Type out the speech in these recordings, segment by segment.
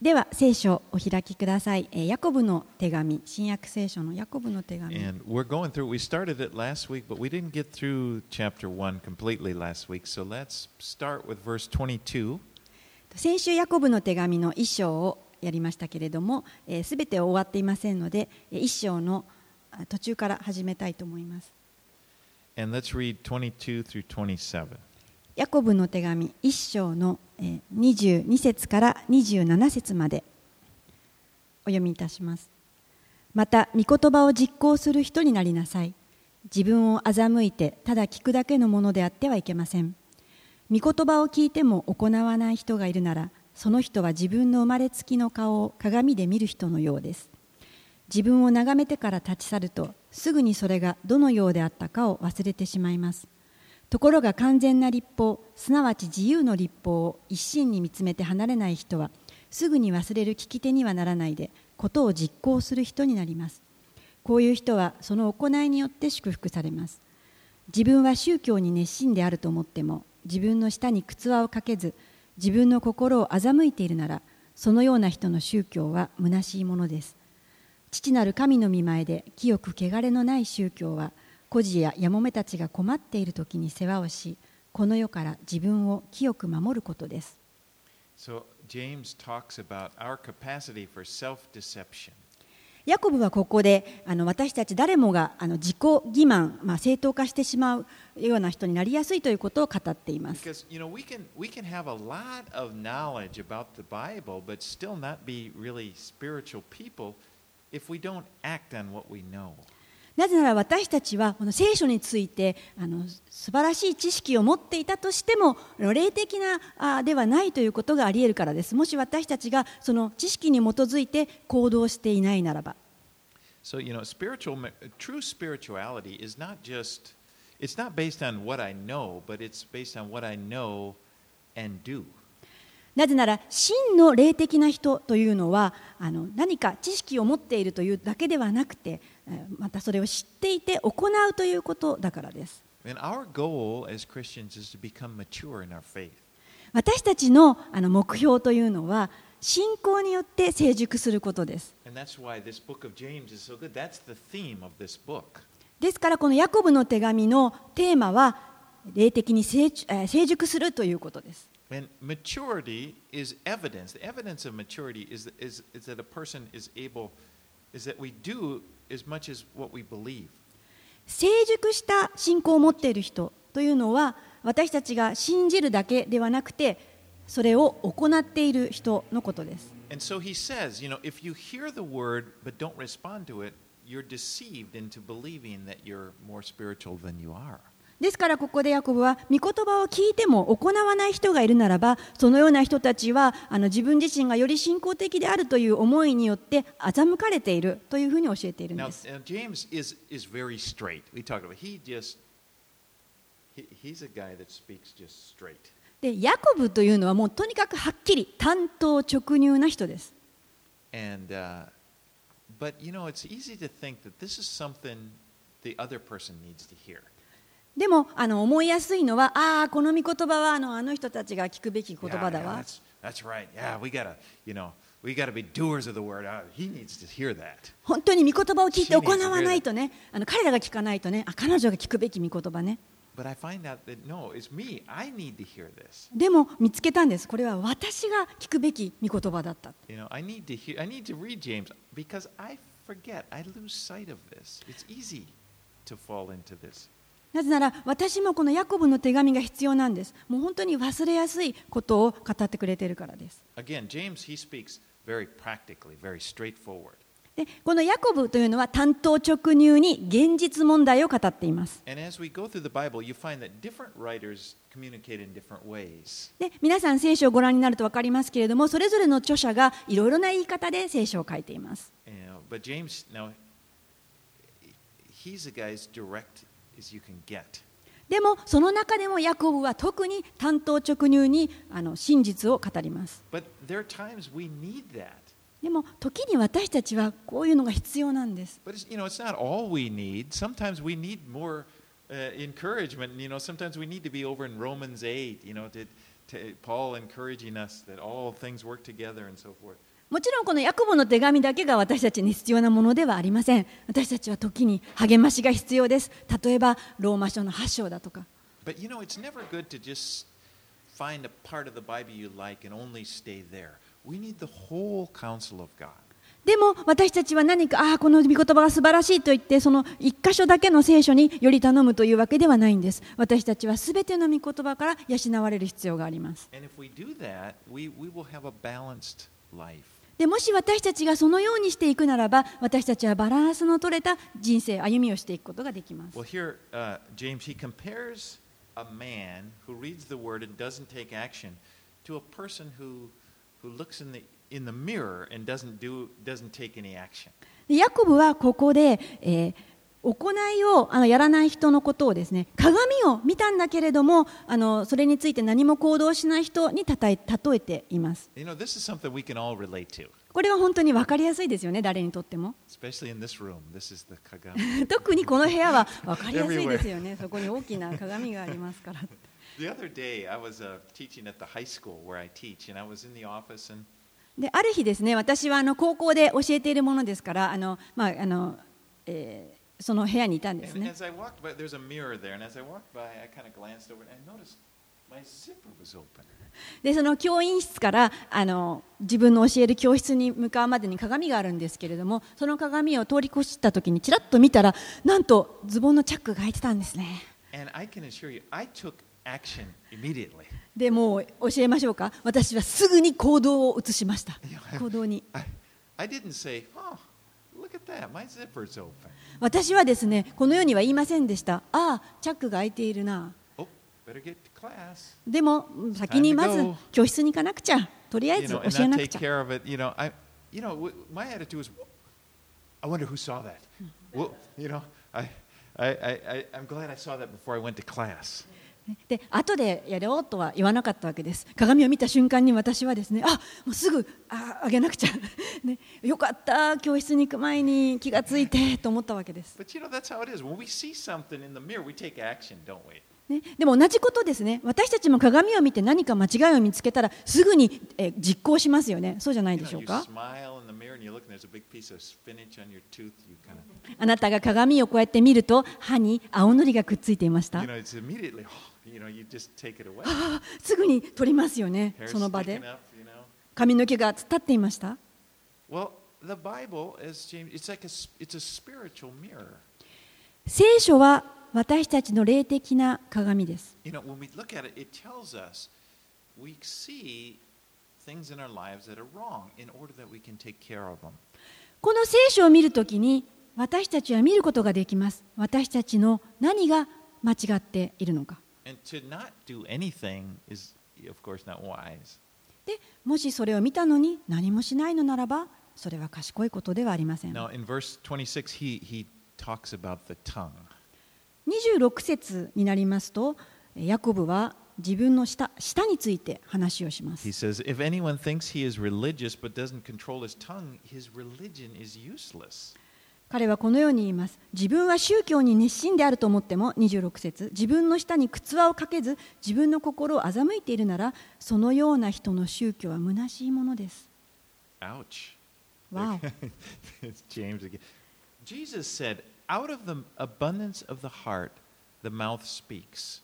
では聖書をお開きください。ヤコブの手紙、新約聖書のヤコブの手紙。先週、ヤコブの手紙の一章をやりましたけれども、すべて終わっていませんので、一章の途中から始めたいと思います。ヤコブの手紙一章のえ22節から27節までお読みいたします。また、御言葉を実行する人になりなさい。自分を欺いて、ただ聞くだけのものであってはいけません。御言葉を聞いても行わない人がいるなら、その人は自分の生まれつきの顔を鏡で見る人のようです。自分を眺めてから立ち去ると、すぐにそれがどのようであったかを忘れてしまいます。ところが完全な立法すなわち自由の立法を一心に見つめて離れない人はすぐに忘れる聞き手にはならないでことを実行する人になります。こういう人はその行いによって祝福されます。自分は宗教に熱心であると思っても自分の舌に靴輪をかけず自分の心を欺いているならそのような人の宗教は虚しいものです。父なる神の御前で清く汚れのない宗教は孤児やヤモメたちが困っているときに世話をし、この世から自分を清く守ることです。ヤコブはここであの私たち誰もがあの自己欺瞞、まあ、正当化してしまうような人になりやすいということを語っています。なぜなら私たちはこの聖書についてあの素晴らしい知識を持っていたとしても霊的なあではないということがあり得るからですもし私たちがその知識に基づいて行動していないならば So, you know, spiritual, true spirituality is not just, it's not based on what I know, but it's based on what I know and do. なぜなら真の霊的な人というのはあの何か知識を持っているというだけではなくてえーまたそれを知っていて行うということだからです。私たちの,あの目標というのは信仰によって成熟することです。ですからこのヤコブの手紙のテーマは霊的に成熟,するということです。And is that we do as much as what we believe. 成熟した信仰を持っている人というのは私たちが信じるだけではなくてそれを行っている人のことです And so he says, you know, if you hear the word but don't respond to it, you're deceived into believing that you're more spiritual than you are. ですからここでヤコブは御言葉を聞いても行わない人がいるならばそのような人たちはあの自分自身がより信仰的であるという思いによって欺かれているというふうに教えているんです。で、ヤコブというのはもうとにかくはっきり単刀直入な人です。でもあの思いやすいのは、ああ、この御言葉はあの,あの人たちが聞くべき言葉だわ。本当に御言葉を聞いて行わないとね、あの彼らが聞かないとねあ、彼女が聞くべき御言葉ね。でも見つけたんです。これは私が聞くべき御言葉だった。なぜなら私もこのヤコブの手紙が必要なんです。もう本当に忘れやすいことを語ってくれているからです。でこのヤコブというのは単刀直入に現実問題を語っています。で皆さん、聖書をご覧になると分かりますけれども、それぞれの著者がいろいろな言い方で聖書を書いています。でもその中でもヤコブは特に単刀直入にあの真実を語ります。でも時に私たちはこういうのが必要なんです。でも時には私たちはこういうのが必要なんです。もちろんこのヤコブの手紙だけが私たちに必要なものではありません。私たちは時に励ましが必要です。例えばローマ書の8章だとか。でも私たちは何かああこの御言葉が素晴らしいと言ってその一箇所だけの聖書により頼むというわけではないんです私たちはすべての御言葉から養われる必要がありますでもし私たちがそのようにしていくならば私たちはバランスの取れた人生歩みをしていくことができます Well, here, uh, James, he compares a man who reads the word and doesn't take action to a person who, who looks in the, in the mirror and doesn't, do, doesn't take any action. でヤコブはここで、えー行いをあのやらない人のことをですね鏡を見たんだけれどもあのそれについて何も行動しない人にたたえ例えています。これは本当に分かりやすいですよね、誰にとっても。特にこの部屋は分かりやすいですよね、そこに大きな鏡がありますから。である日ですね、私はあの高校で教えているものですから、あのまああのえーその部屋にいたんですね。でその教員室からあの自分の教える教室に向かうまでに鏡があるんですけれどもその鏡を通り越した時にちらっと見たらなんとズボンのチャックが開いてたんですね。でもう教えましょうか私はすぐに行動を移しました。行動に。私はですね、このようには言いませんでした。ああ、チャックが開いているな。でも、先にまず教室に行かなくちゃ、とりあえず教えなくちゃ。I'm glad I saw that before I went to class. で後でやれようとは言わなかったわけです。鏡を見た瞬間に私はですねあもうすぐあ,げなくちゃ、ね、よかった教室に行く前に気がついてと思ったわけです、でも同じことですね、私たちも鏡を見て何か間違いを見つけたらすぐに、え、実行しますよね、そうじゃないでしょうか？あなたが鏡をこうやって見ると歯に青のりがくっついていました。すぐに取りますよね、その場で。髪の毛が立っていました。聖書は私たちの霊的な鏡です。この聖書を見るときに私たちは見ることができます。私たちの何が間違っているのか。でもしそれを見たのに何もしないのならばそれは賢いことではありません。26節になりますと、ヤコブは自分の舌,舌について話をします。彼はこのように言います自分は宗教に熱心であると思っても26節自分の舌に靴輪をかけず自分の心を欺いているならそのような人の宗教は虚しいものです Ouch. わ it's James again. Jesus said, Out of the abundance of the heart, the mouth speaks.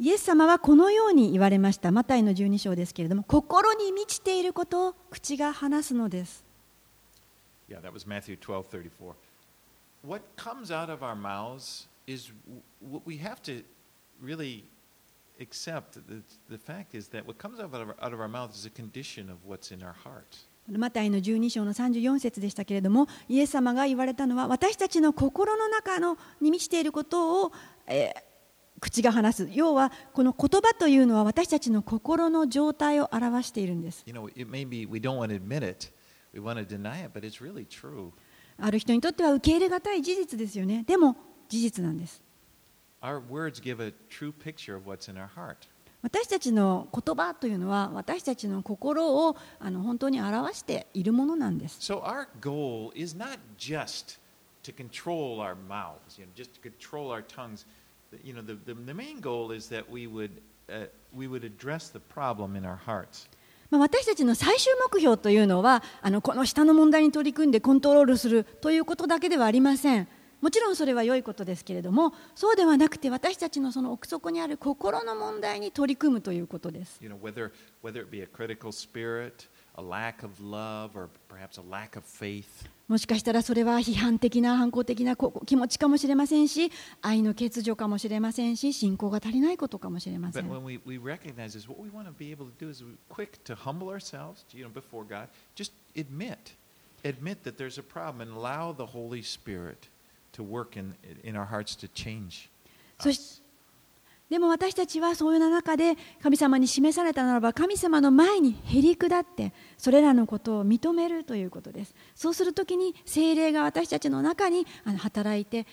イエス様はこのように言われましたマタイの12章ですけれども心に満ちていることを口が話すのです Yeah, that was Matthew 12 34. What comes out of our mouths is what we have to really accept. The, the fact is that what comes out of, our, out of our mouths is a condition of what's in our heart. マタイの12章の34節でしたけれどもイエス様が言われたのは私たちの心の中のに満ちていることを、えー口が話す要はこの言葉というのは私たちの心の状態を表しているんです You know, it may be we don't want to admit it, we want to deny it, but it's really true. ある人にとっては受け入れがたい事実ですよねでも事実なんです Our words give a true picture of what's in our heart. 私たちの言葉というのは私たちの心をあの本当に表しているものなんです So our goal is not just to control our mouths, you know, just to control our tongues. You know, the, the, the main goal is that we would uh, we would address the problem in our hearts. まあ、私たちの最終目標というのはあのこの下の問題に取り組んでコントロールするということだけではありません。もちろんそれは良いことですけれどもそうではなくて私たちのその奥底にある心の問題に取り組むということです。You know, whether, whether もしかしたらそれは批判的な反抗的な気持ちかもしれませんし、愛の欠如かもしれませんし、信仰が足りないことかもしれません。そしてでも私たちはそういう中で神様に示されたならば神様の前にへり下ってそれらのことを認めるということですそうするときに精霊が私たちの中に働いて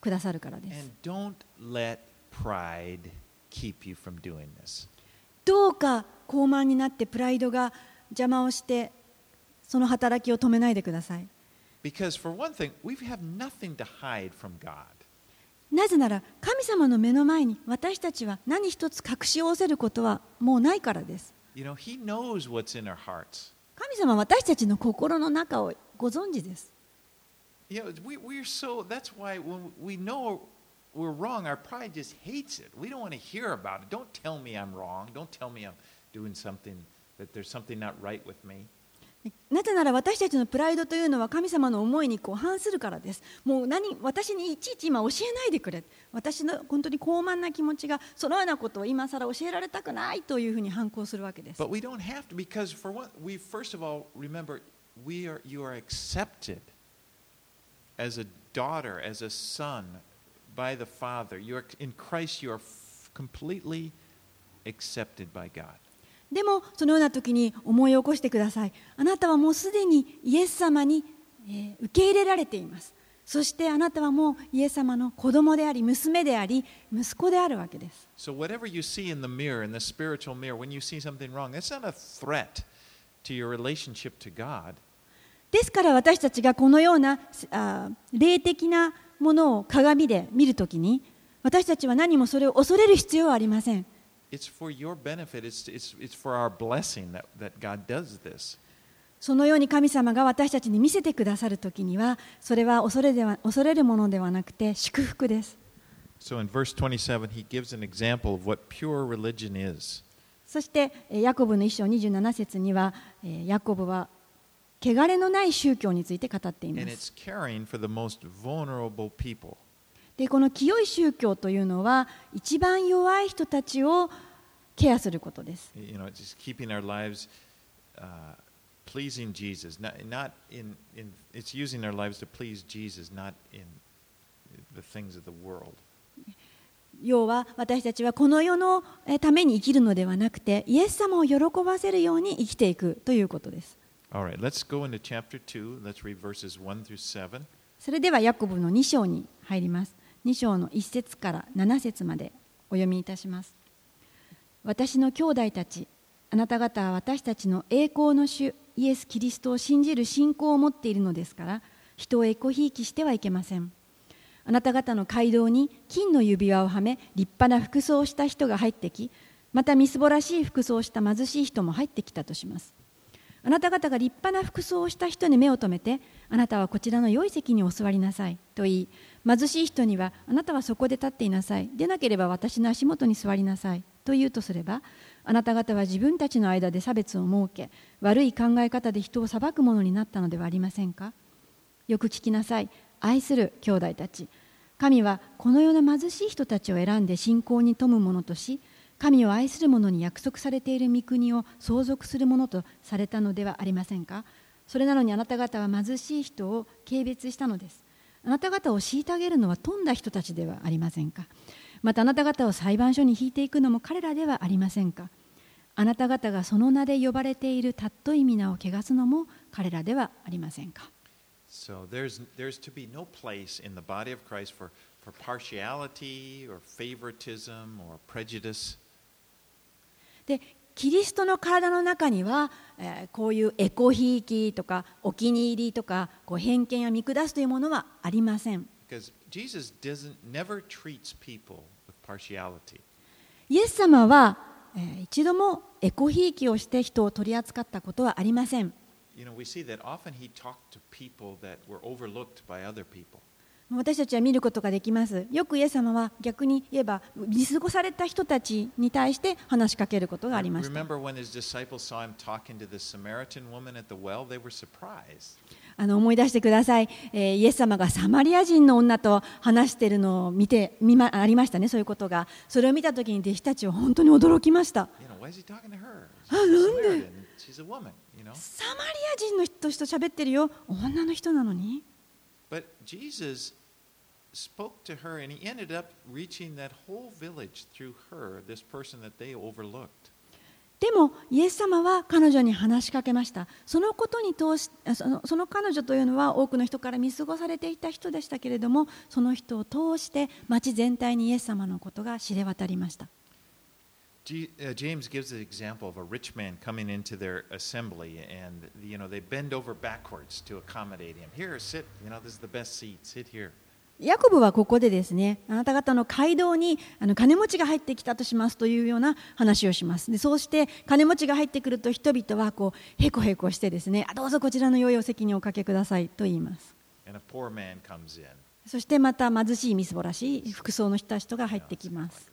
くださるからです And don't let pride keep you from doing this. どうか高慢になってプライドが邪魔をしてその働きを止めないでください Because, for one thing, we have nothing to hide from God. なぜなら神様の目の前に私たちは何一つ隠し合わせることはもうないからです You know, He knows what's in our hearts. 神様は私たちの心の中をご存知です You know, we, we're so, that's why when we know we're wrong, our pride just hates it. We don't want to hear about it. Don't tell me I'm wrong. Don't tell me I'm doing something, that there's something not right with me. なぜなら私たちのプライドというのは神様の思いにこう反するからです。もう何私にいちいち今教えないでくれ。私の本当に高慢な気持ちがそのようなことを今更教えられたくないというふうに反抗するわけです。But we don't have to because, for one, we first of all remember we are, you are accepted as a daughter, as a son by the Father. You are, in Christ, you are completely accepted by God. でもそのような時に思い起こしてください。あなたはもうすでにイエス様に、えー受け入れられています。そしてあなたはもうイエス様の子供であり娘であり息子であるわけです。So, whatever you see in the mirror, in the spiritual mirror, when you see something wrong, that's not a threat to your relationship to God. ですから私たちがこのようなあ霊的なものを鏡で見るときに私たちは何もそれを恐れる必要はありません。そのように神様が私たちに見せてくださる時には、それは,恐れ,るものではなくて祝福です。そして、ヤコブの一章二27節には、ヤコブは、汚れのない宗教について語っています。でこの清い宗教というのは一番弱い人たちをケアすることです。要は私たちはこの世のために生きるのではなくて、イエス様を喜ばせるように生きていくということです。それではヤコブの2章に入ります。2章の1節から7節までお読みいたします。私の兄弟たち、あなた方は私たちの栄光の主イエス・キリストを信じる信仰を持っているのですから、人をエコひいきしてはいけません。あなた方の街道に金の指輪をはめ立派な服装をした人が入ってきまたみすぼらしい服装をした貧しい人も入ってきたとしますあなた方が立派な服装をした人に目を留めてあなたはこちらの良い席にお座りなさいと言い貧しい人にはあなたはそこで立っていなさい。でなければ私の足元に座りなさいと言うとすればあなた方は自分たちの間で差別を設け悪い考え方で人を裁くものになったのではありませんかよく聞きなさい。愛する兄弟たち。神はこの世の貧しい人たちを選んで信仰に富むものとし神を愛する者に約束されている御国を相続するものとされたのではありませんか？それなのにあなた方は貧しい人を軽蔑したのです。あなた方を虐げるのは富んだ人たちではありませんか？またあなた方を裁判所に引いていくのも彼らではありませんか？あなた方がその名で呼ばれている尊い皆を汚すのも彼らではありませんか？So there's, there's to be no place in the body of Christ for, for partiality or favoritism or prejudice. でキリストの体の中には、こういうエコひいきとかお気に入りとか偏見を見下すというものはありません。イエス様は、一度もエコひいきをして人を取り扱ったことはありません。私たちは見ることができます。よくイエス様は逆に言えば、見過ごされた人たちに対して話しかけることがありました。あの思い出してください、え。イエス様がサマリア人の女と話してるのを見て見、ま、ありましたね、そういうことが。それを見たときに弟子たちは本当に驚きました。あ、なんで？サマリア人の人と喋ってるよ、女の人なのに？Spoke to her and he ended up reaching that whole village through her, this person that they overlooked. でも、イエス様は彼女に話しかけました。そのことに通しあそのその彼女というのは多くの人から見過ごされていた人でしたけれども、その人を通して町全体にイエス様のことが知れ渡りました。Uh, James gives the example of a rich man coming into their assembly, and you know they bend over backwards to accommodate him. Here, sit. You know, this is the best seat. Sit here. ヤコブはここでですね、あなた方の街道にあの金持ちが入ってきたとしますというような話をします。でそうして金持ちが入ってくると人々はこうへこへこしてですね、あどうぞこちらの良いお席におかけくださいと言います。そしてまた貧しいみすぼらしい服装の人たちが入ってきます。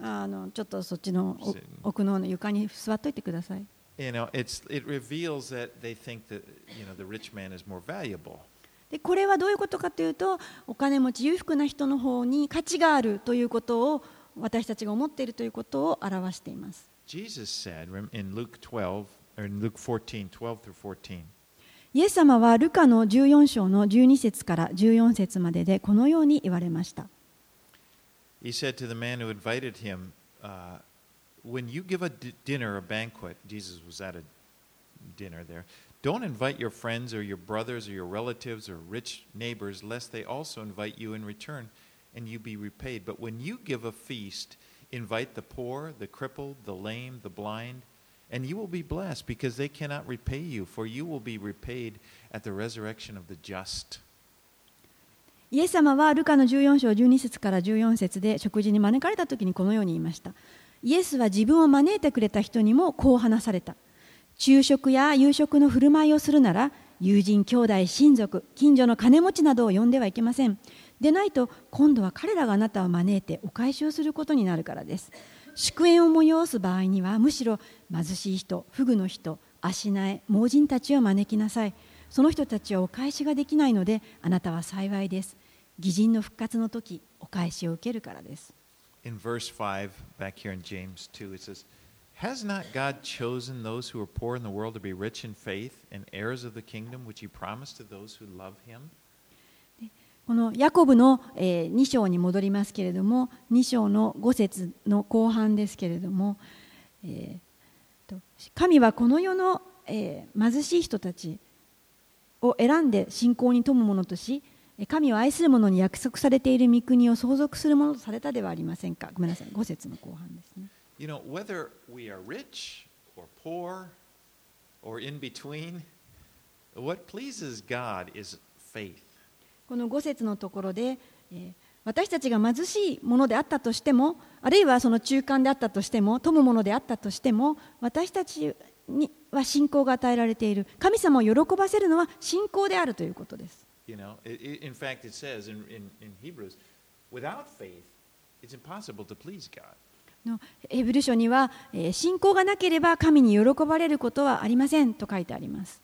あのちょっとそっちのお奥の床に座っといてください。You know, it's it reveals that they think that you know the rich man is more valuable. でこれはどういうことかというとお金持ち裕福な人の方に価値があるということを私たちが思っているということを表しています。Jesus said in Luke 12 or in Luke 14, 12 through 14. イエス様はルカの14章の12節から14節まででこのように言われました。He said to the man who invited him, uh, When you give a dinner, a banquet, Jesus was at a dinner there, don't invite your friends or your brothers or your relatives or rich neighbors, lest they also invite you in return and you be repaid. But when you give a feast, invite the poor, the crippled, the lame, the blind, and you will be blessed because they cannot repay you, for you will be repaid at the resurrection of the just. イエス様はルカの14章12節から14節で食事に招かれた時にこのように言いました。イエスは自分を招いてくれた人にもこう話された。 昼食や夕食の振る舞いをするなら、友人、兄弟、親族、近所の金持ちなどを呼んではいけません。でないと、今度は彼らがあなたを招いてお返しをすることになるからです。祝宴を催す場合には、むしろ貧しい人、フグの人、足苗、盲人たちを招きなさい。その人たちはお返しができないので、あなたは幸いです。義人の復活の時、お返しを受けるからです。in verse 5, back here in James 2, it says, Has not God chosen those who are poor in the world to be rich in faith and heirs of the kingdom which he promised to those who love him? このヤコブの、え2章に戻りますけれども2章の5節の後半ですけれども、えー神はこの世の、えー貧しい人たちを選んで信仰に富むものとし神を愛する者に約束されている御国を相続するものとされたではありませんかごめんなさい5節の後半ですね You know, whether we are rich or poor or in between, what pleases God is faith. この5節のところで、えー私たちが貧しいものであったとしてもあるいはその中間であったとしても富むものであったとしても私たちには信仰が与えられている神様を喜ばせるのは信仰であるということです You know, in fact, it says in, in, in Hebrews, without faith, it's impossible to please God. のヘブル書には、えー信仰がなければ神に喜ばれることはありませんと書いてあります.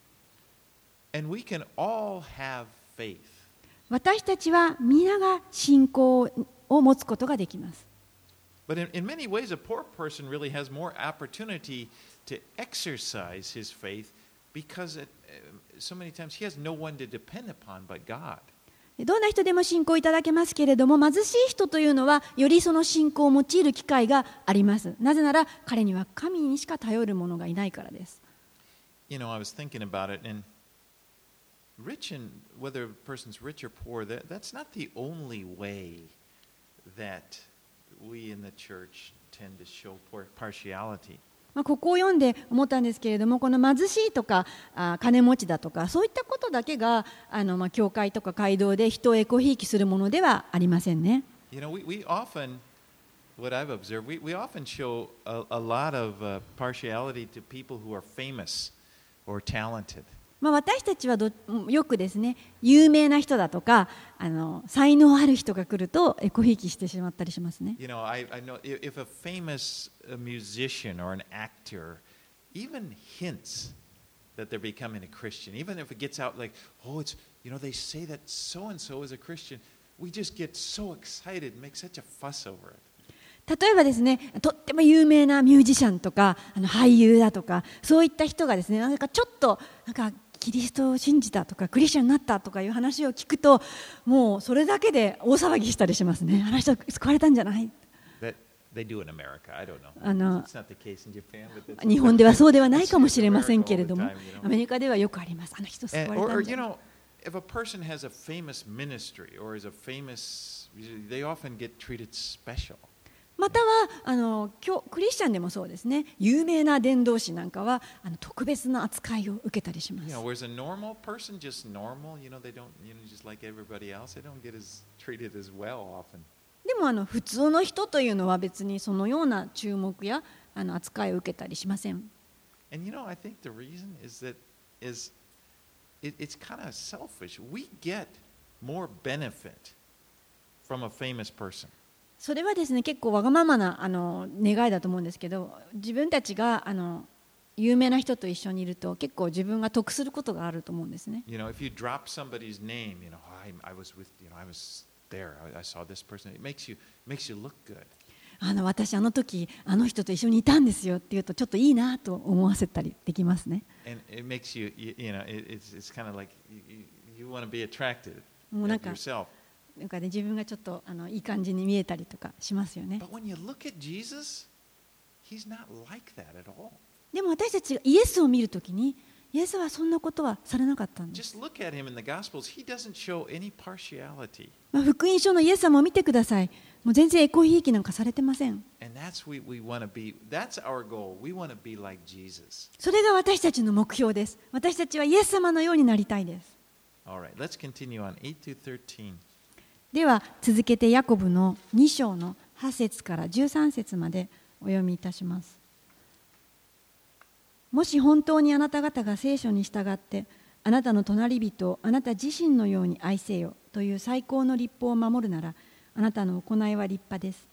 私たちは皆が信仰を持つことができます But in, in many ways, a poor person really has more opportunity to exercise his faith because it, uh, so many times he has no one to depend upon but God. どんな人でも信仰いただけますけれども貧しい人というのはよりその信仰を用いる機会がありますなぜなら彼には神にしか頼る者がいないからです You know, I was thinking about it, and rich and whether a person's rich or poor, that, that's not the only way that we in the church tend to show por- partiality. まあ、ここを読んで思ったんですけれどもこの貧しいとかあ金持ちだとかそういったことだけがあの、まあ、教会とか街道で人をエコひいきするものではありませんね You know, we, we often what I've observed, we, we often show a, a lot of uh, partiality to people who are famous or talented. まあ、私たちはどよくですね有名な人だとかあの才能ある人が来るとエコひいきしてしまったりしますね。You know, I, I know if, a famous uh, musician or an actor even hints that they're becoming a Christian, even if it gets out like, oh, it's, you know, they say that so and so is a Christian, we just get so excited and make such a fuss over it. 例えばですねとっても有名なミュージシャンとかあの俳優だとかそういった人がですねなんかちょっとなんかキリストを信じたとかクリスチャンになったとかいう話を聞くともうそれだけで大騒ぎしたりしますね。あの人救われたんじゃない？あの日本ではそうではないかもしれませんけれども、アメリカではよくあります。あの人救われたんじゃない？またはあの教クリスチャンでもそうですね有名な伝道師なんかはあの特別な扱いを受けたりしま You す know, whereas a normal person, just normal, you know, they don't, you know, just like everybody else, they don't get as treated as well often. でもあの普通の人というのは別にそのような注目やあの扱いを受けたりしません And you know, I think the reason is that is it, it's kind of selfish. We get more benefit from a famous person. それはですね結構わがままなあの願いだと思うんですけど自分たちがあの有名な人と一緒にいると結構自分が得することがあると思うんですね。You あの私、あの時あの人と一緒にいたんですよって言うと、ちょっといいなと思わせたりできますね。もうなんかなんかね、自分がちょっとあのいい感じに見えたりとかしますよね。でも私たちイエスを見るときに、イエスはそんなことはされなかったんです。まあ、福音書のイエス様を見てください。もう全然エコひいきなんかされてません。それが私たちの目標です。私たちはイエス様のようになりたいです。では続けてヤコブの2章の8節から13節までお読みいたします。もし本当にあなた方が聖書に従ってあなたの隣人をあなた自身のように愛せよという最高の立法を守るならあなたの行いは立派です。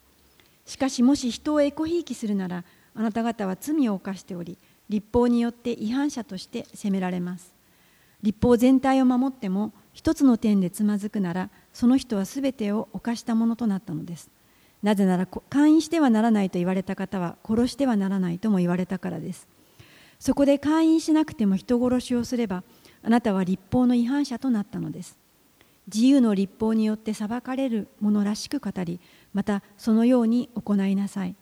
しかしもし人をエコひいきするならあなた方は罪を犯しており立法によって違反者として責められます。立法全体を守っても一つの点でつまずくならその人はすべてを犯したものとなったのです。なぜなら勧誘してはならないと言われた方は殺してはならないとも言われたからです。そこで勧誘しなくても人殺しをすればあなたは立法の違反者となったのです。自由の立法によって裁かれるものらしく語りまたそのように行いなさい。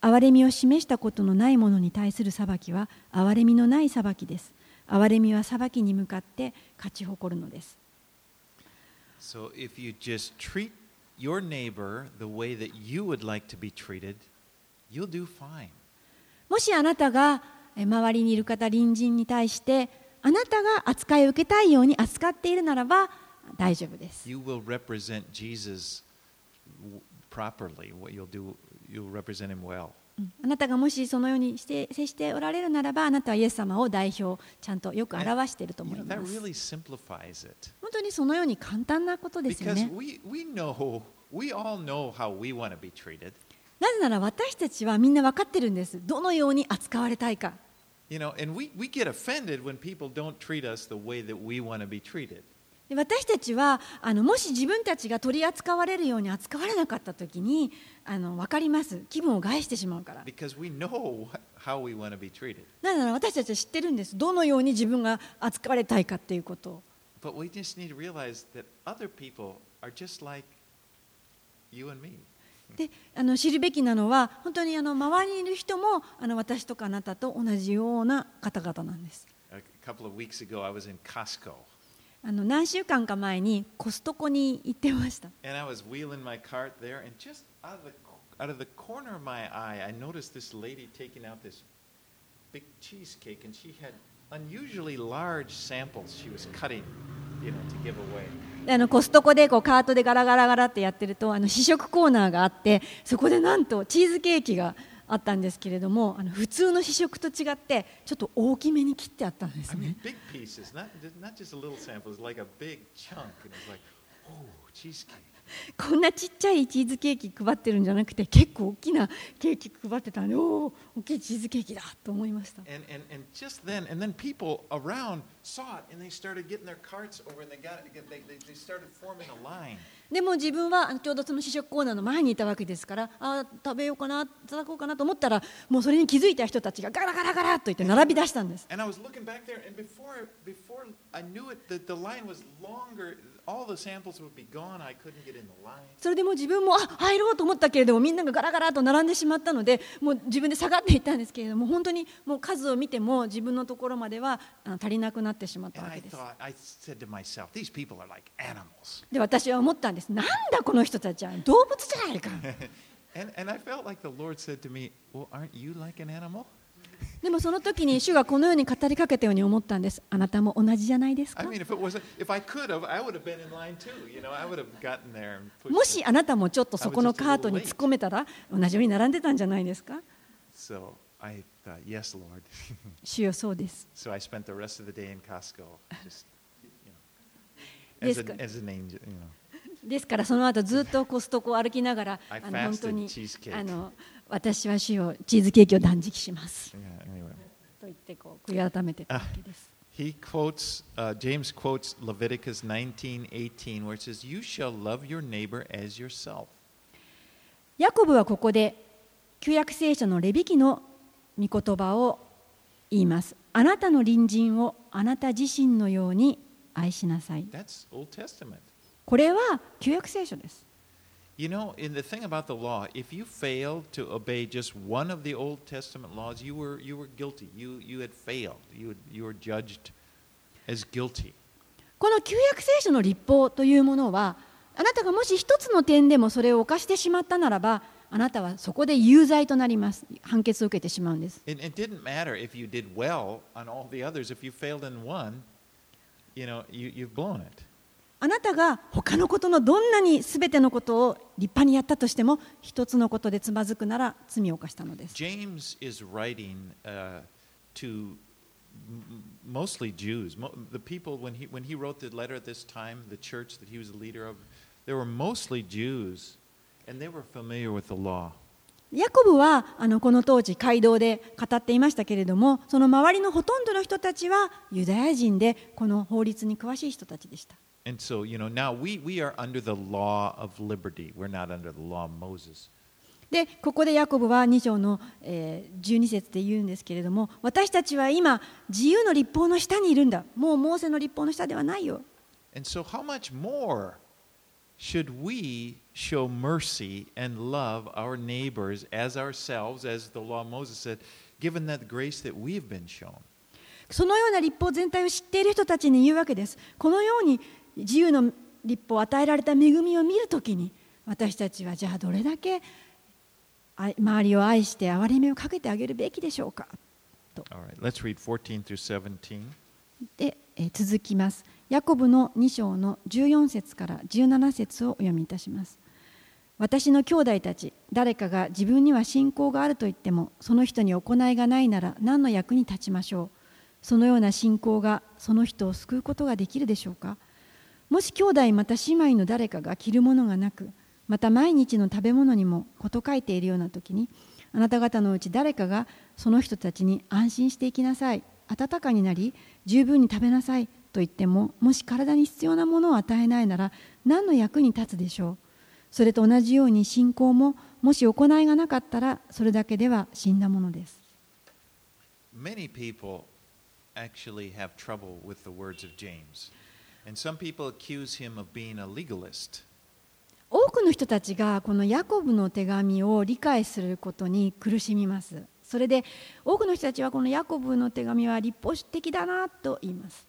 憐れみを示したことのないものに対する裁きは憐れみのない裁きです。憐れみは裁きに向かって勝ち誇るのです。So if you just treat your neighbor the way that you would like to be treated, you'll do fine. もしあなたがえ周りにいる方隣人に対してあなたが扱いを受けたいように扱っているならば大丈夫です。 You will represent Jesus w- properly. What you'll do, you'll represent him well. あなたがもしそのようにして接しておられるならば、あなたはイエス様を代表、ちゃんとよく表していると思います。本当にそのように簡単なことですよね。なぜなら私たちはみんな分かってるんです。どのように扱われたいか。で私たちはあのもし自分たちが取り扱われるように扱われなかった時にあの分かります。気分を害してしまうから.なぜなら私たちは知ってるんです。どのように自分が扱われたいかっていうことを。But we just need to realize that other people are just like you and me. であの知るべきなのは本当にあの周りにいる人もあの私とかあなたと同じような方々なんです。A couple of weeks ago, I was in Costco あの何週間か前にコストコに行ってました。あのコストコでこうカートでガラガラガラってやってるとあの試食コーナーがあってそこでなんとチーズケーキが。あったんですけれどもあの普通の試食と違ってちょっと大きめに切ってあったんです I ね mean, big pieces, not, not sample, like like, oh. こんなちっちゃいチーズケーキ配ってるんじゃなくて結構大きなケーキ配ってたんでおお大きいチーズケーキだと思いました And, and, and just then, and then people around saw it and they started getting their carts over and they got they, they, they started forming a line. でも自分はちょうどその試食コーナーの前にいたわけですからあー食べようかないただこうかなと思ったらもうそれに気づいた人たちがガラガラガラと言って 並び出したんです And I was looking back there, and before before I knew it, the, the line was longer. それでもう自分もあ入ろうと思ったけれどもみんなががらがらと並んでしまったのでもう自分で下がっていったんですけれども本当にもう数を見ても自分のところまでは足りなくなってしまったわけです。で私は思ったんです。なんだこの人たちは。動物じゃないか。でもその時に主がこのように語りかけたように思ったんです。あなたも同じじゃないですか？もしあなたもちょっとそこのカートに突っ込めたら、同じように並んでたんじゃないですか？です。から、ですからその後ずっとコストコを歩きながら、あの本当に。あの私は主をチーズケーキを断食します。と言ってこう悔い改めてたわけです。He quotes, quotes Leviticus 19:18, where it says, You shall love your neighbor as yourself. ヤコブはここで、旧約聖書のレビキの御言葉を言います。あなたの隣人をあなた自身のように愛しなさい。これは旧約聖書です。You know, in the thing about the law, if you failed to obey just one of the Old Testament laws, you were you were guilty. You you had failed. You had, you were judged as guilty. この旧約聖書の立法というものはあなたがもし一つの点でもそれを犯してしまったならばあなたはそこで有罪となります判決を受けてしまうんです It, it didn't matter if you did well on all the others. If you failed in one, you know, you, you've blown it. あなたが他のことのどんなに全てのことを立派にやったとしても一つのことでつまずくなら罪を犯したのです James is writing uh, to mostly Jews. The people, when he, when he wrote the letter at this time, the church that he was the leader of, they were mostly Jews, and they were familiar with the law. ヤコブはあのこの当時街道で語っていましたけれどもその周りのほとんどの人たちはユダヤ人でこの法律に詳しい人たちでした And so, you know, now we, we are under the law of liberty. We're not under the law of Moses. でここでヤコブは2章の、えー12節で言うんですけれども私たちは今自由の立法の下にいるんだもうモーセの立法の下ではないよ And so, how much more should we show mercy and love our neighbors as ourselves, as the law of Moses said, given that grace that we have been shown? そのような立法全体を知っている人たちに言うわけですこのように 自由の立法を与えられた恵みを見るときに私たちはじゃあどれだけあ周りを愛して憐れみをかけてあげるべきでしょうか？All right, let's read 14 through 17. で、えー続きます。ヤコブの2章の14節から17節をお読みいたします。私の兄弟たち、誰かが自分には信仰があると言っても、その人に行いがないなら何の役に立ちましょう？そのような信仰がその人を救うことができるでしょうか？もし兄弟また姉妹の誰かが着るものがなく、また毎日の食べ物にも事書いているような時に、あなた方のうち誰かがその人たちに安心していきなさい、暖かになり、十分に食べなさいと言っても、もし体に必要なものを与えないなら、何の役に立つでしょう。それと同じように信仰も、もし行いがなかったら、それだけでは死んだものです。Many people actually have trouble with the words of James. 多くの人たちがこのヤコブの手紙を理解することに苦しみます。それで多くの人たちはこのヤコブの手紙は立法的だなと言います。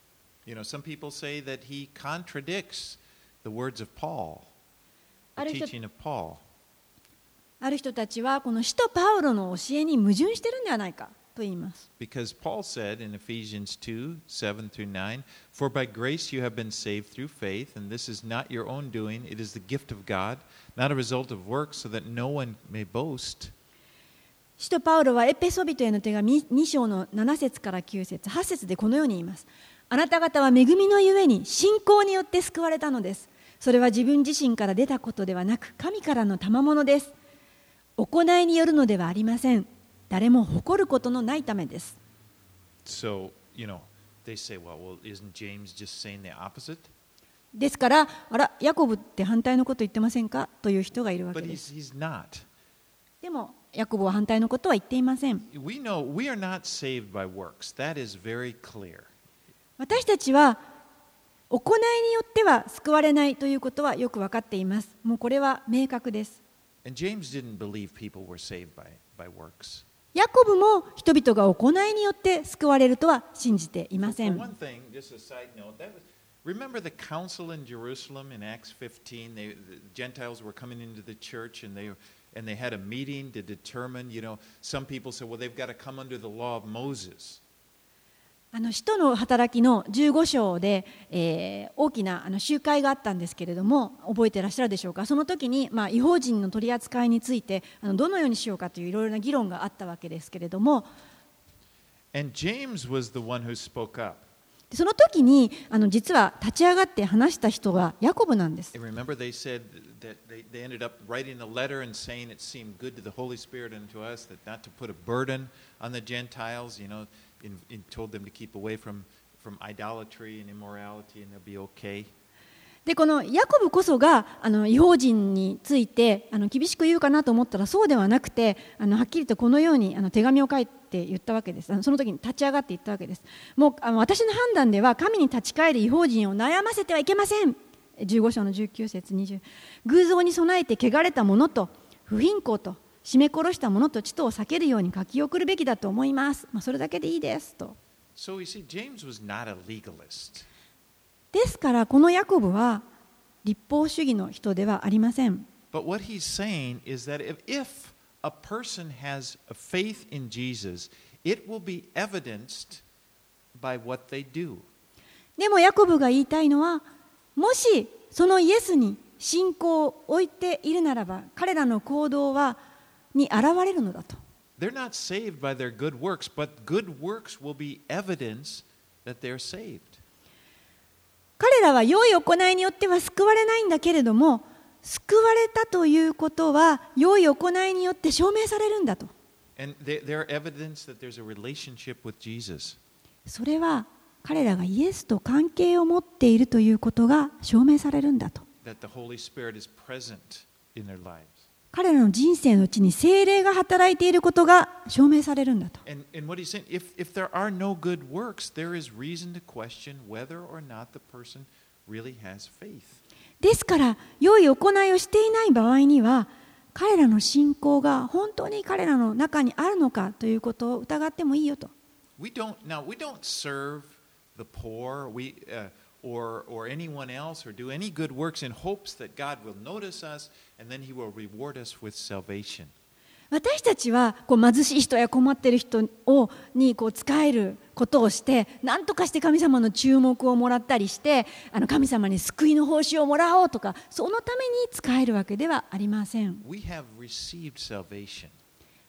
ある人たちはこの使徒パウロの教えに矛盾してるんではないか。と言います。Because Paul said in Ephesians 2 7 through 9, For by grace you have been saved through faith, and this is not your own doing, it is the gift of God, not a result of works, so that no one may boast. 使徒パウロはエペソビトへの手紙2章の7節から9節8節でこのように言います。あなた方は恵みのゆえに信仰によって救われたのです。それは自分自身から出たことではなく神からの賜物です。行いによるのではありません。誰も誇ることのないためです。So, you know, they say, well, well, isn't James just saying the opposite? ですから、あら、ヤコブって反対のこと言ってませんかという人がいるわけで he's, す。he's not. でも、ヤコブは反対のことは言っていません。We know we are not saved by works. That is very clear. 私たちは行いによっては救われないということはよく分かっています。もうこれは明確です。And James didn't believe people were saved by, by works. ヤコブも人々が行いによって救われるとは信じていま For, せ for ん。 one thing, just a side note, that was, remember the council in Jerusalem in Acts 15? They, the Gentiles were coming into the church and they, and they had a meeting to determine, you know, some people said, well, they've got to come under the law of Moses. あの使徒の働きの15章で、えー大きなあの集会があったんですけれども覚えてらっしゃるでしょうか？その時に、まあ、違法人の取り扱いについてあのどのようにしようかといういろいろな議論があったわけですけれども And James was the one who spoke up. でその時にあの実は立ち上がって話した人がヤコブなんです。でこのヤコブこそがあの違法人についてあの厳しく言うかなと思ったらそうではなくてあのはっきりとこのようにあの手紙を書いて言ったわけです。その時に立ち上がって言ったわけです。もうあの私の判断では神に立ち返る違法人を悩ませてはいけません。15章の19節20偶像に備えて汚れたものと不貧困と締め殺した者と地とを避けるように書き送るべきだと思います。まあ、それだけでいいですと。ですから、このヤコブは立法主義の人ではありません。でも、ヤコブが言いたいのは、もしそのイエスに信仰を置いているならば、彼らの行動はに現れるのだと They're not saved by their good works, but good works will be evidence that they're saved. 彼らは良い行いによっては救われないんだけれども救われたということは良い行いによって証明されるんだと And they- they're evidence that there's a relationship with Jesus. それは彼らがイエスと関係を持っているということが証明されるんだと彼らの人生のうちに精霊が働いていることが証明されるんだと。ですから良い行いをしていない場合には、彼らの信仰が本当に彼らの中にあるのかということを疑ってもいいよと。or, or anyone else or do any good works in hopes that God will notice us and then he will reward us with salvation. 私たちはこう貧しい人や困っている人をにこう使えることをして何とかして神様の注目をもらったりしてあの神様に救いの報酬をもらおうとかそのために使えるわけではありません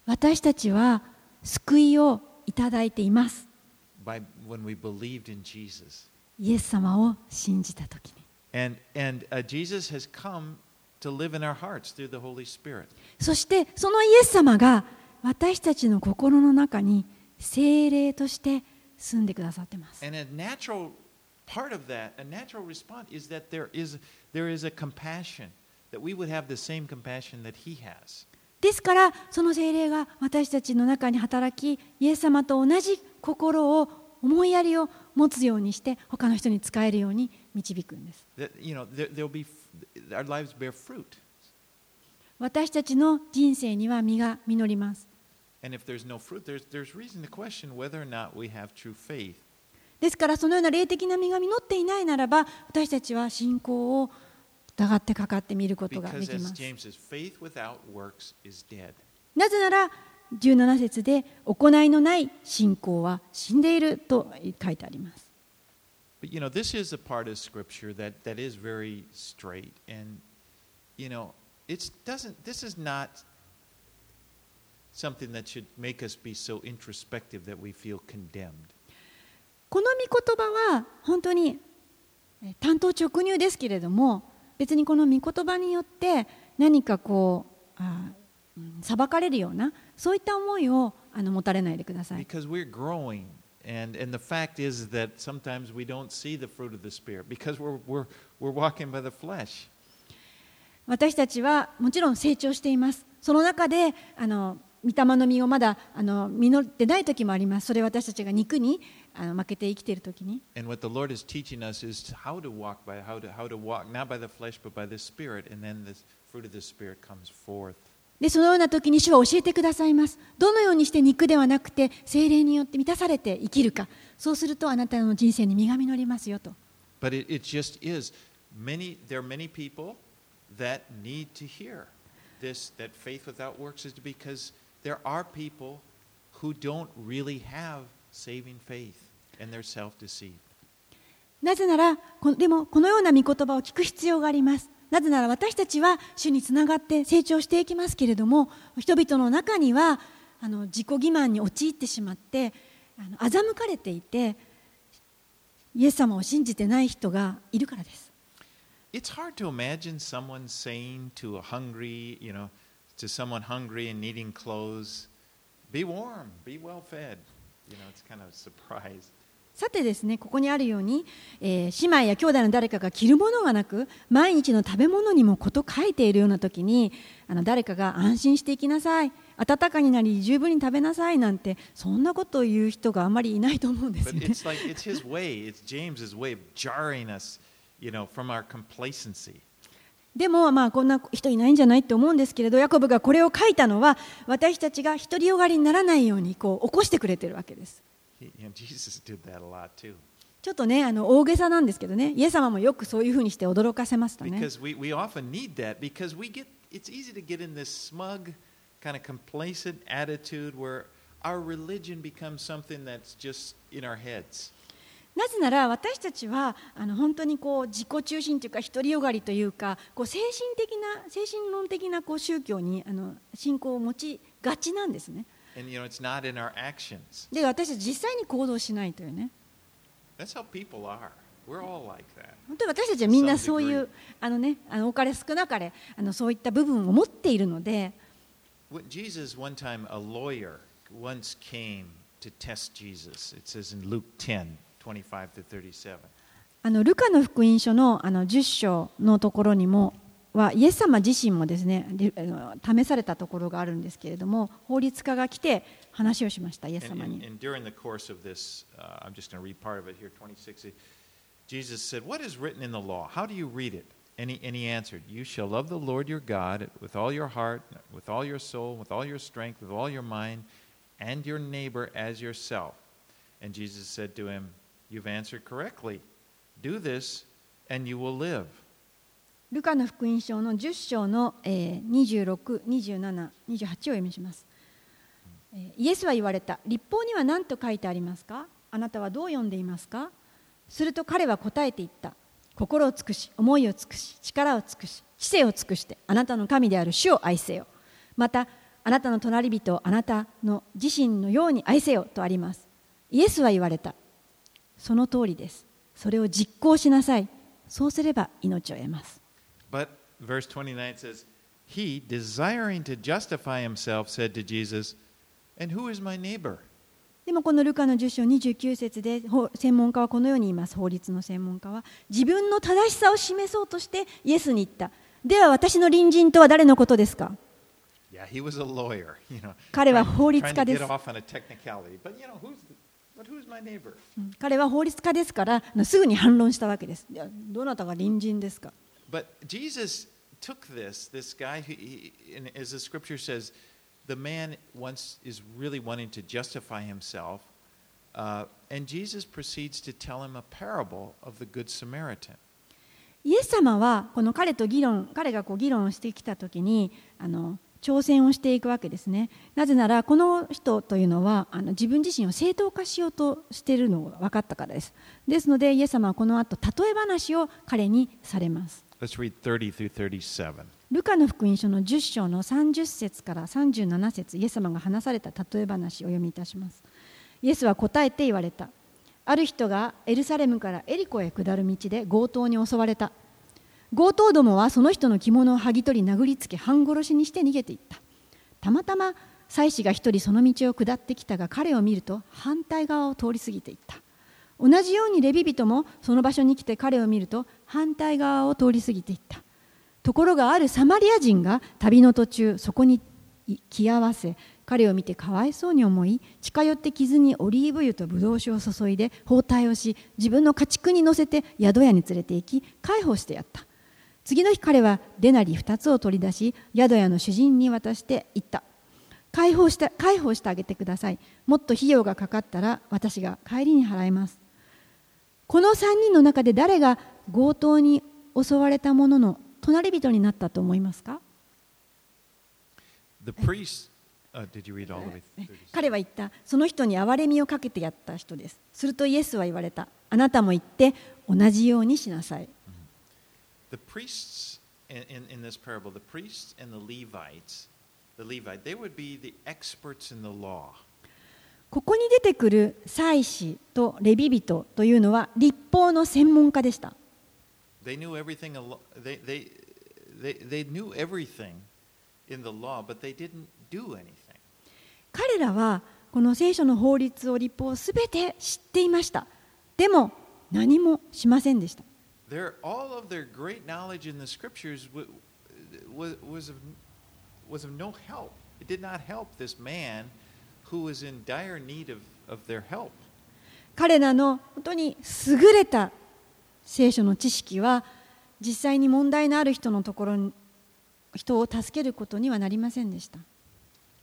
私たちは救いをいただいています。イエス様を信じたときに。そしてそのイエス様が私たちの心の中に精霊として住んでくださってます。ですからその精霊が私たちの中に働きイエス様と同じ心を思いやりを持つようにして他の人に使えるように導くんです。私たちの人生には実が実ります。ですからそのような霊的な実が実っていないならば私たちは信仰を疑ってかかってみることができます。なぜなら17節で行いのない信仰は死んでいると書いてあります。But you know, this is a part of Scripture that, that is very straight. And, you know, it doesn't, this is not something that should make us be so introspective that we feel condemned. この御言葉は本当にえー単刀直入ですけれども別にこの御言葉によって何かこうあ裁かれるようなそういった思いをあの持たれないでください。Because we're growing. And, and the fact is that sometimes we don't see the fruit of the Spirit because we're, we're, we're walking by the flesh. 私たちはもちろん成長しています。その中であの御霊の実をまだあの実ってない時もあります。それは私たちが肉にあの負けて生きている時に。And what the Lord is teaching us is how to walk by how to how to walk not by the flesh but by the Spirit, and then the fruit of the Spirit comes forth. でそのような時に主は教えてくださいます。どのようにして肉ではなくて精霊によって満たされて生きるか。そうするとあなたの人生に身がみのりますよと、なぜならでもこのような御言葉を聞く必要があります。なぜなら私たちは主につながって成長していきますけれども人々の中にはあの自己欺瞞に陥ってしまってあの欺かれていてイエス様を信じてない人がいるからです。It's hard to imagine someone saying to a hungry, you know, to someone hungry and needing clothes, "Be warm, be well fed." You know, it's kind of a surprise. さてですねここにあるように、えー姉妹や兄弟の誰かが着るものがなく毎日の食べ物にもこと書いているような時にあの誰かが安心していきなさい暖かになり十分に食べなさいなんてそんなことを言う人があまりいないと思うんですね。it's like it's his way. It's James's way of jarring us, you know, from our complacency. でもまあこんな人いないんじゃないって思うんですけれどヤコブがこれを書いたのは私たちが独りよがりにならないようにこう起こしてくれてるわけです。ちょっとね、あの大げさなんですけどね、イエス様もよくそういうふうにして驚かせますた。なぜなら私たちはあの本当にこう自己中心というか独りよがりというかこう精神的な精神論的なこう宗教にあの信仰を持ちがちなんですね。で、私たち実際に行動しないというね。私たちはみんなそういう、あのね、あのお金少なかれあの、そういった部分を持っているので。あのルカの福音書の,あの10章のところにも。はイエス様自身もですねりあの試されたところがあるんですけれども法律家が来て話をしましたイエス And, 様 and, に。 and during the course of this, uh, I'm just going to read part of it here, 26. Jesus said, What is written in the law? How do you read it? And he, and he answered, You shall love the Lord your God with all your heart, with all your soul, with all your strength, with all your mind, and your neighbor as yourself. And Jesus said to him, You've answered correctly. Do this, and you will live. ルカの福音書の10章の、26、27、28を読みします、イエスは言われた。立法には何と書いてありますか？あなたはどう読んでいますか？すると彼は答えて言った。心を尽くし、思いを尽くし、力を尽くし、知性を尽くして、あなたの神である主を愛せよ。また、あなたの隣人をあなたの自身のように愛せよとあります。イエスは言われた。その通りです。それを実行しなさい。そうすれば命を得ます。でもこのルカの10章29節で専門家はこのように言います、法律の専門家は。自分の正しさを示そうとして、イエスに言った。では私の隣人とは誰のことですか？彼は法律家です。彼は法律家ですから、すぐに反論したわけです。どなたが隣人ですか？But Jesus took this, this guy, he, he, and as the scripture says, the man once is really wanting to justify himself, uh, and Jesus proceeds to tell him a parable of the Good Samaritan. イエス様はこの彼と議論彼がこう議論をしてきた時にあの挑戦をしていくわけですねなぜならこの人というのはあの自分自身を正当化しようとしているのが分かったからですですのでイエス様はこの後例え話を彼にされますルカの福音書の10章の30節から37節イエス様が話された例え話を読みいたします。イエスは答えて言われた。ある人がエルサレムからエリコへ下る道で強盗に襲われた。強盗どもはその人の着物を剥ぎ取り殴りつけ半殺しにして逃げていった。たまたま妻子が一人その道を下ってきたが彼を見ると反対側を通り過ぎていった。同じようにレビ人もその場所に来て彼を見ると反対側を通り過ぎていった。ところがあるサマリア人が旅の途中そこに来合わせ彼を見てかわいそうに思い近寄って傷にオリーブ油とブドウ酒を注いで包帯をし自分の家畜に乗せて宿屋に連れて行き介抱してやった。次の日彼はデナリ2つを取り出し宿屋の主人に渡して言った。解放して解放してあげてください。もっと費用がかかったら私が帰りに払います。この3人の中で誰が強盗に襲われた者の,の隣人になったと思いますか？彼は言った、その人に憐れみをかけてやった人です。するとイエスは言われた、あなたも言って同じようにしなさい。ここに出てくる祭司とレビ人というのは立法の専門家でした。彼らはこの聖書の法律を立法すべて知っていました。でも何もしませんでした。who was in dire need of, of their help. 彼らの本当に優れた聖書の知識は実際に問題のある人のところに人を助けることにはなりませんでした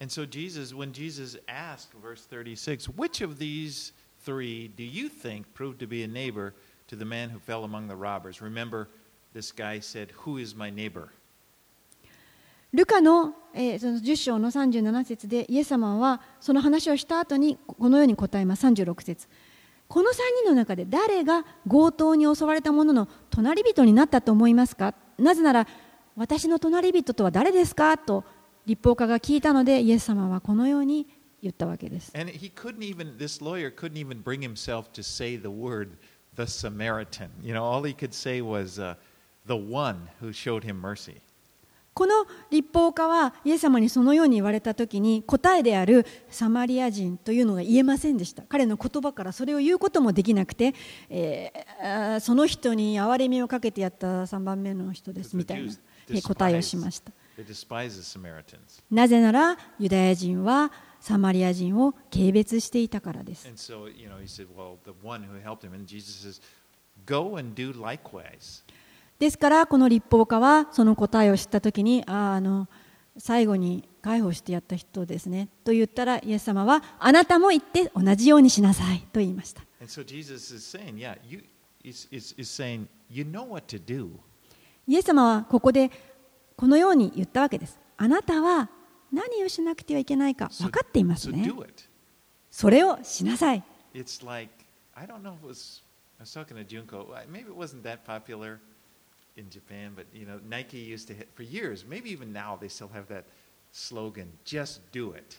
And so Jesus, when Jesus asked, verse 36, which of these three do you think proved to be a neighbor to the man who fell among the robbers? Remember, this guy said, Who is my neighbor? ルカの,、えーその10章の37節でイエス様はその話をした後にこのように答えます36節この3人の中で誰が強盗に襲われた者の隣人になったと思いますかなぜなら私の隣人とは誰ですかと立法家が聞いたのでイエス様はこのように言ったわけです And he couldn't even, this lawyer couldn't even bring himself to say the word, the Samaritan. You know, all he could say was, uh, the one who showed him mercy. この立法家はイエス様にそのように言われた時に答えであるサマリア人というのが言えませんでした。彼の言葉からそれを言うこともできなくて、えーその人に憐れみをかけてやった3番目の人ですみたいなえー答えをしました.なぜならユダヤ人はサマリア人を軽蔑していたからです。And so, you know, he said, Well, ですからこの立法家はその答えを知ったときにああの最後に解放してやった人ですねと言ったらイエス様はあなたも言って同じようにしなさいと言いました。イエス様はここでこのように言ったわけですあなたは何をしなくてはいけないか分かっていますね。それをしなさい。It's like, I don't know if it was, I was talking to Junko, maybe it wasn't that popular. In Japan, but you know, Nike used to hit for years, maybe even now they still have that slogan, just do it.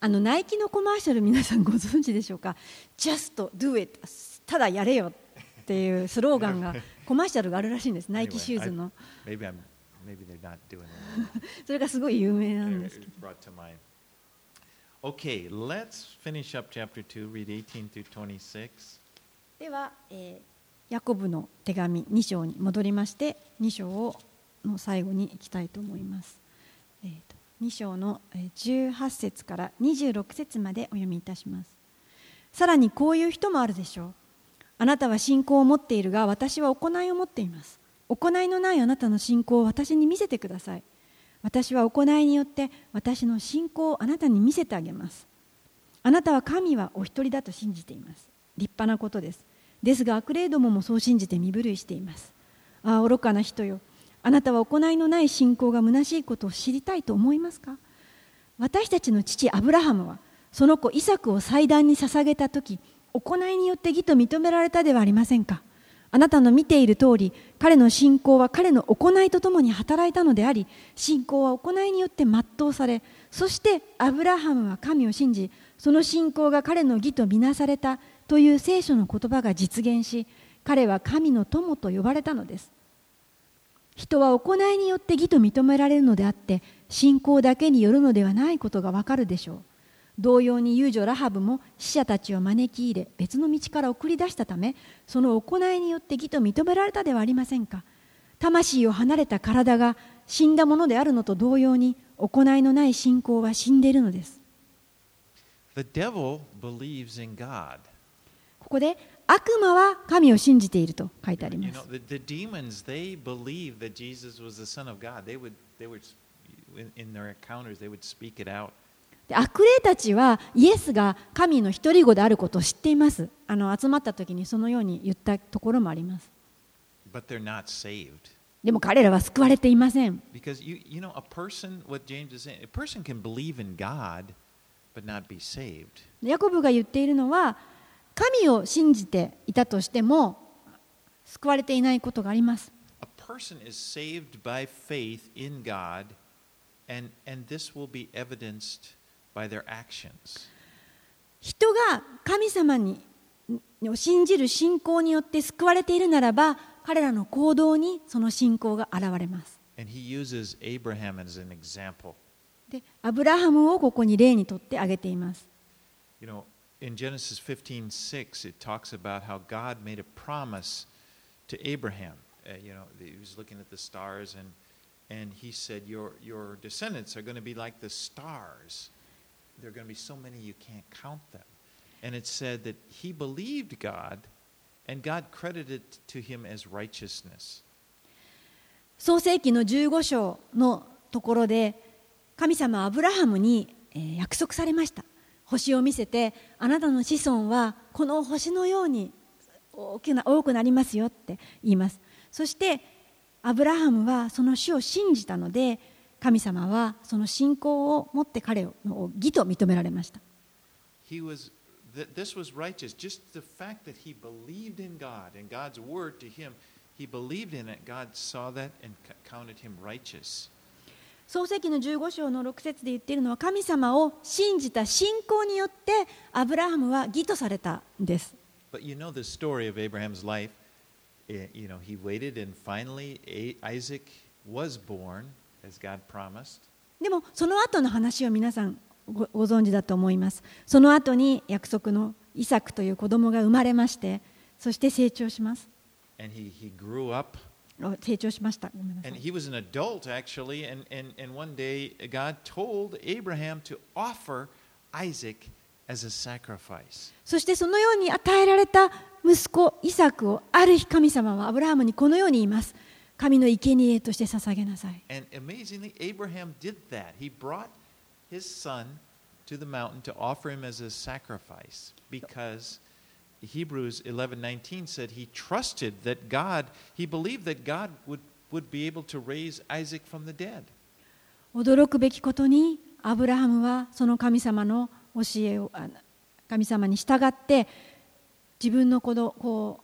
あのナイキのコマーシャル皆さんご存知でしょうか Just do it ただやれよっていうスローガンがコマーシャルがあるらしいんですナイキシューズの I- maybe I'm, maybe they're not doing it. それがすごい有名なん.ですけど. Okay, let's finish up chapter 2, read 18 through 26. では、えーヤコブの手紙2章に戻りまして2章の最後に行きたいと思います、えーと2章の18節から26節までお読みいたします。さらにこういう人もあるでしょう。あなたは信仰を持っているが私は行いを持っています。行いのないあなたの信仰を私に見せてください。私は行いによって私の信仰をあなたに見せてあげます。あなたは神はお一人だと信じています。立派なことです。ですが悪霊どももそう信じて身震いしています。ああ愚かな人よ。あなたは行いのない信仰が虚しいことを知りたいと思いますか？私たちの父アブラハムはその子イサクを祭壇に捧げた時行いによって義と認められたではありませんか？あなたの見ている通り彼の信仰は彼の行いとともに働いたのであり信仰は行いによって全うされそしてアブラハムは神を信じその信仰が彼の義とみなされたという聖書の言葉が実現し彼は神の友と呼ばれたのです。人は行いによって義と認められるのであって信仰だけによるのではないことがわかるでしょう。同様に遊女ラハブも死者たちを招き入れ別の道から送り出したためその行いによって義と認められたではありませんか。魂を離れた体が死んだものであるのと同様に行いのない信仰は死んでいるのです。The devil believes in God. ここで悪魔は神を信じていると書いてあります。悪霊たちはイエスが神の一人子であることを知っています。あの集まった時にそのように言ったところもあります。でも彼らは救われていません。ヤコブが言っているのは、神を信じていたとしても救われていないことがあります。人が神様にを信じる信仰によって救われているならば彼らの行動にその信仰が現れます。でアブラハムをここに例にとって挙げています。in Genesis 15 6, it talks about how God made a promise to Abraham. Uh, you know, he was looking at the stars, and, and he said, your, your descendants are going to be like the stars. There are going to be so many you can't count them. And it said that he believed God, and God credited to him as righteousness. 創世紀の15章のところで神様はアブラハムにえー約束されました 星を見せてあなたの子孫はこの星のように大きな多くなりますよって言いますそしてアブラハムはその主を信じたので神様はその信仰を持って彼をの義と認められました He was, th- this was righteous. Just the fact that he believed in God and God's word to him, he believed in it. God saw that and counted him righteous. 創世紀の15章の6節で言っているのは神様を信じた信仰によってアブラハムは義とされたんです But you know the story of Abraham's life. Eh, You know, he waited and finally Isaac was born as God promised. でもその後の話を皆さんごご存知だと思いますその後に約束のイサクという子供が生まれましてそして成長します And he, he grew up お成長しましたごめんなさ and い he was an adult actually. And, and, and one day God told Abraham to offer Isaac as a sacrifice. そしてそのように与えられた息子イサクをある日神様はアブラハムにこのように言います神の生贄として捧げなさい And amazingly, Abraham did that. He brought his son to the mountain to offer him as a sacrifice because Hebrews 11:19 said he trusted that God, he believed that God would, would be able to raise Isaac from the dead. 驚くべきことにアブラハムはその神様の教えを神様に従って自分の子のこ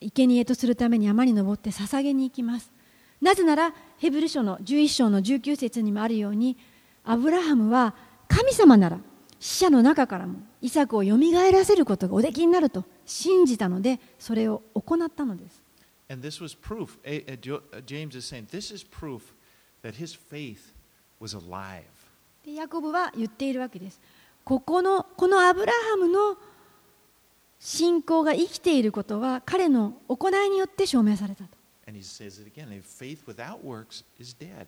う生贄とするために山に登って捧げに行きますなぜならヘブル書の11章の19節にもあるようにアブラハムは神様なら死者の中からもイサクをよみがえらせることがおできになると信じたのでそれを行ったのです And this was proof. Uh, James is saying this is proof that his faith was alive. でヤコブは言っているわけですここのこのアブラハムの信仰が生きていることは彼の行いによって証明されたと And he says it again, if faith without works is dead.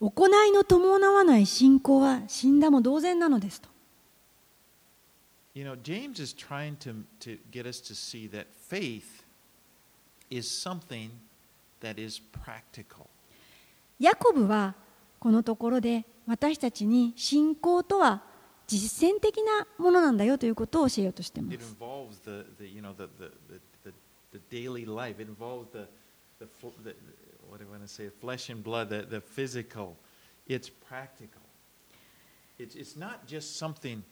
行いの伴わない信仰は死んだも同然なのですと You know, James is trying to, to get us to see that faith is something that is practical. ヤコブはこのところで私たちに信仰とは実践的なものなんだよということを教えようとしています involves the, the you know the, the, the, the, the daily life. It involves the the, fl- the what do I want to say? Flesh and blood, the, the physical. It's practical. It's, it's not just something.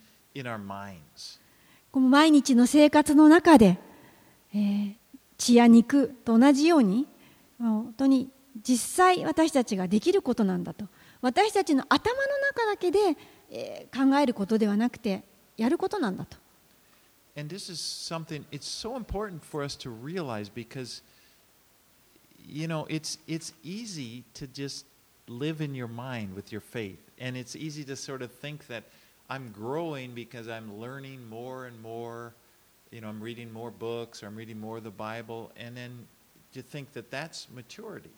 この毎日の生活の中で、えー血や肉と同じように本当に実際私たちができることなんだと私たちの頭の中だけで、えー考えることではなくてやることなんだと And this is something, it's so important for us to realize because, you know, it's, it's easy to just live in your mind with your faith. And it's easy to sort of think that I'm growing because I'm learning more and more. You know, I'm reading more books or I'm reading more of the Bible. And then to think that that's maturity.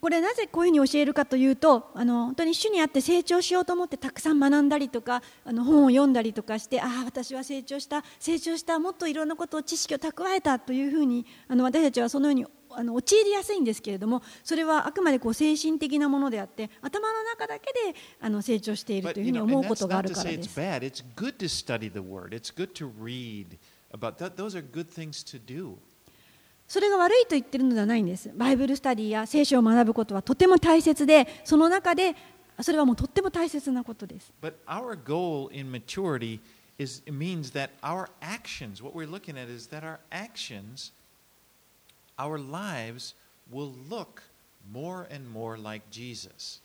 これなぜこういうふうに教えるかというとあの本当に主にあって成長しようと思ってたくさん学んだりとかあの本を読んだりとかしてああ私は成長した成長したもっといろんなことを知識を蓄えたというふうにあの私たちはそのようにあの陥りやすいんですけれどもそれはあくまでこう精神的なものであって頭の中だけであの成長しているというふうに思うことがあるからです。それが悪いと言ってるのではないんです。バイブルスタディや聖書を学ぶことはとても大切でその中でそれはもうとっても大切なことです。Our lives will look more and more like Jesus,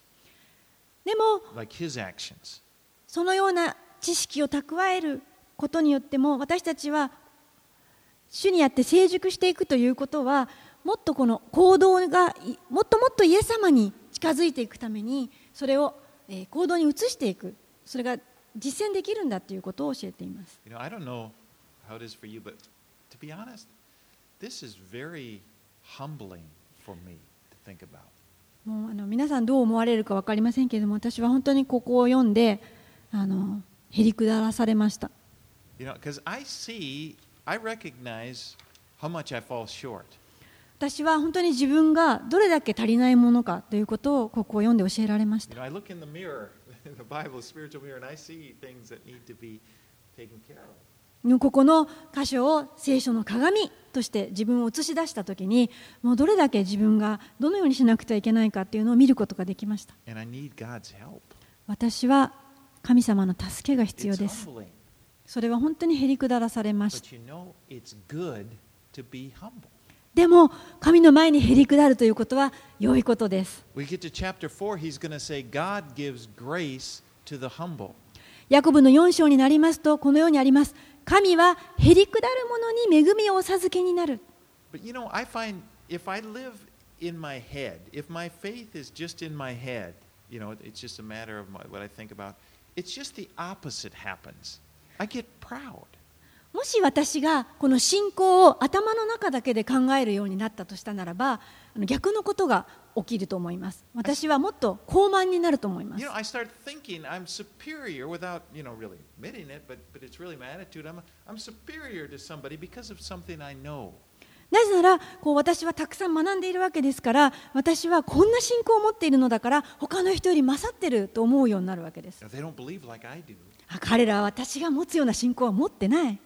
でも like his actions. そのような知識を蓄えることによっても私たちは主にあって成熟していくということはもっとこの行動がいもっともっとイエス様に近づいていくためにそれをえー行動に移していく。それが実践できるんだということを教えています。You know, I don't know how it is for you, but to be honest, This is very humbling for me to think about. もうあの皆さんどう思われるか分かりませんけれども私は本当にここを読んでへりくだらされました。私は本当に自分がどれだけ足りないものかということをここを読んで教えられました。ここの箇所を聖書の鏡として自分を映し出した時にもうどれだけ自分がどのようにしなくてはいけないかっていうのを見ることができました.私は神様の助けが必要です.それは本当にへりくだらされました.でも神の前にへりくだるということは良いことです We get to chapter 4, he's going to say, God gives grace to the humble. ヤコブの4章になりますとこのようにあります神はへりくだる者に恵みをお授けになる。もし私がこの信仰を頭の中だけで考えるようになったとしたならば逆のことが起きると思います。私はもっと高慢になると思います。なぜならこう私はたくさん学んでいるわけですから私はこんな信仰を持っているのだから他の人より勝ってると思うようになるわけです。彼らは私が持つような信仰は持ってない。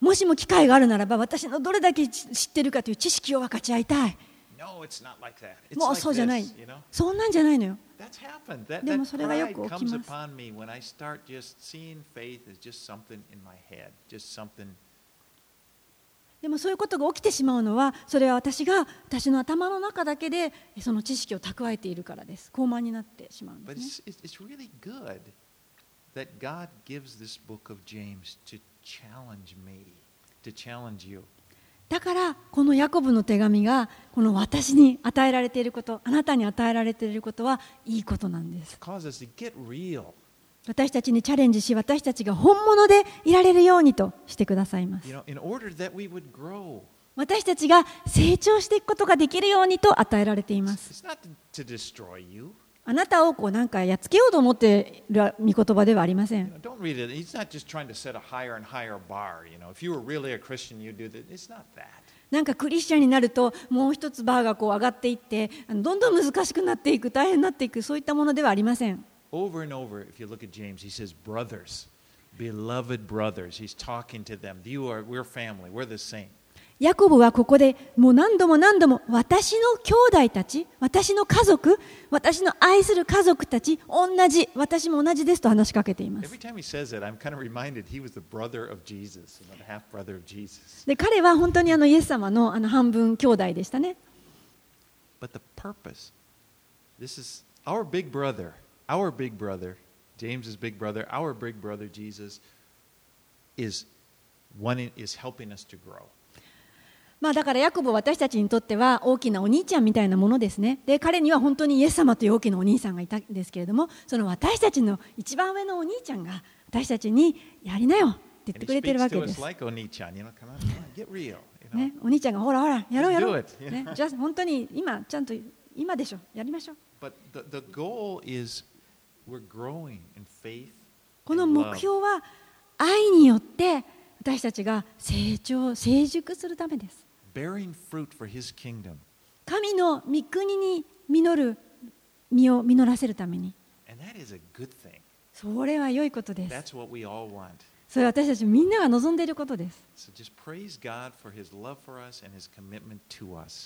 もしも機会があるならば、私のどれだけ知ってるかという知識を分かち合いたい。もうそうじゃない。そんなんじゃないのよ。でもそれがよく起きます。Just でもそういうことが起きてしまうのは、それは私が私の頭の中だけでその知識を蓄えているからです。高慢になってしまうんです、that God gives this book of James to challenge me, to challenge you. だからこのヤコブの手紙がこの私に与えられていることあなたに与えられていることはいいことなんです.私たちにチャレンジし私たちが本物でいられるようにとしてくださいます.私たちが成長していくことができるようにと与えられていますあなたをこうなんかやっつけようと思っている御言葉ではありません.なんかクリスチャンになるともう一つバーがこう上がっていってどんどん難しくなっていく大変になっていくそういったものではありません Over and over, if you look at James, he says, brothers. beloved brothers. He's talking to them. You are, we're family. We're the same. ヤコブはここでもう何度も何度も私の兄弟たち、私の家族、私の愛する家族たち、同じ、私も同じですと話しかけています。で彼は本当にあのイエス様のあの半分兄弟でしたね。But the purpose, this is our big brother, our big brother, James's big brother, our big brother Jesus, is one is helping us to grow. まあだからヤコブは私たちにとっては大きなお兄ちゃんみたいなものですね。で彼には本当にイエス様という大きなお兄さんがいたんですけれども、その私たちの一番上のお兄ちゃんが私たちにやりなよって言ってくれてるわけです。ね、お兄ちゃんがほらほらやろうやろうね、じゃあ本当に今ちゃんと今でしょやりましょう.この目.標は愛によって私たちが成長成熟するためです神の御国に実る実を実らせるために。それは良いことです。それは私たちみんなが望んでいることです。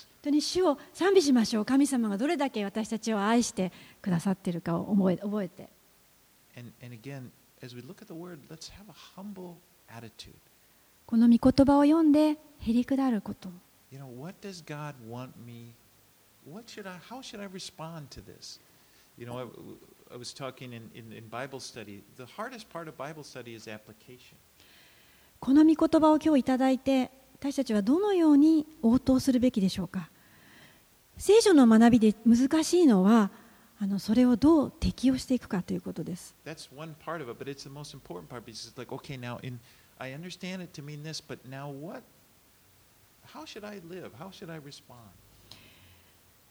本当に主を賛美しましょう。神様がどれだけ私たちを愛してくださっているかを覚えて。And, この御言葉を読んで、へりくだること。神様はこの御言葉を今日いただいて、私たちはどのように応答するべきでしょうか。聖書の学びで難しいのは、あのそれをどう適用していくかということです。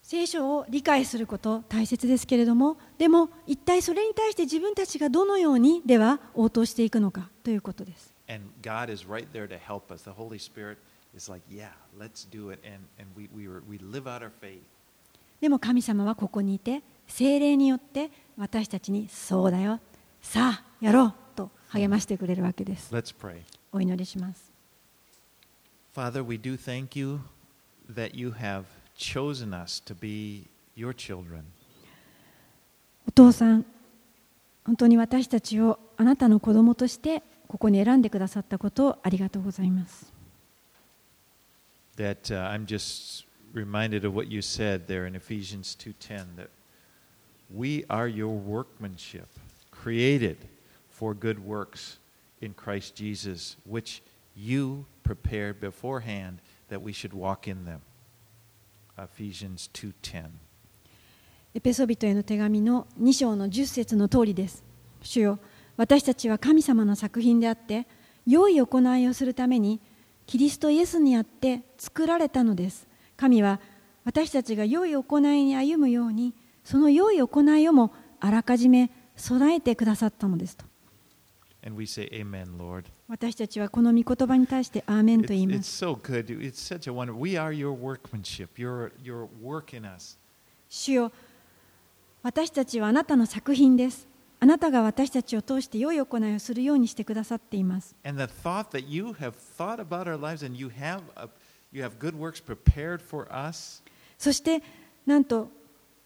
聖書を理解すること大切ですけれどもでも一体それに対して自分たちがどのようにでは応答していくのかということです。でも神様はここにいて精霊によって私たちにそうだよ、さあやろう。と励ましてくれるわけです Let's pray. お祈りします Father, we do thank you that you have chosen us to be your children. お父さん本当に私たちをあなたの子供としてここに選んでくださったことをありがとうございます That uh, I'm just reminded of what you said there in Ephesians 2:10 that we are your workmanship, created for good works in Christ Jesus, which you prepared beforehand that we should walk in them. Ephesians 2:10. エペソビトへの手紙の2章の10節の通りです主よ私たちは神様の作品であって良い行いをするためにキリストイエスにあって作られたのです神は私たちが良い行いに歩むようにその良い行いをもあらかじめ備えてくださったのですと And we say amen, Lord. 私たちはこの御言葉に対して「アーメンと言います。主よ私たちはあなたの作品です。あなたが私たちを通して良い行いをするようにしてくださっています。そして、なんと、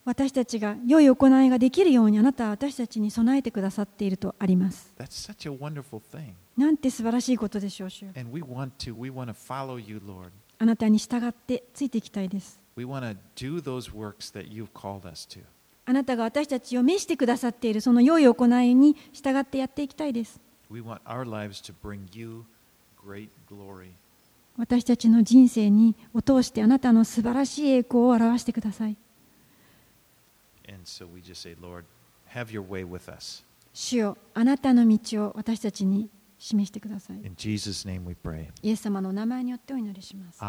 私たちが良い行いができるようにあなたは私たちに備えてくださっているとあります that's such a wonderful thing. なんて素晴らしいことでしょう主よ And we want to, we want to follow you, Lord. あなたに従ってついていきたいです We want to do those works that you've called us to. あなたが私たちを召してくださっているその良い行いに従ってやっていきたいです We want our lives to bring you great glory. 私たちの人生にを通してあなたの素晴らしい栄光を表してください主よあなたの道を私たちに示してください。イエス様の名前によってお祈りします。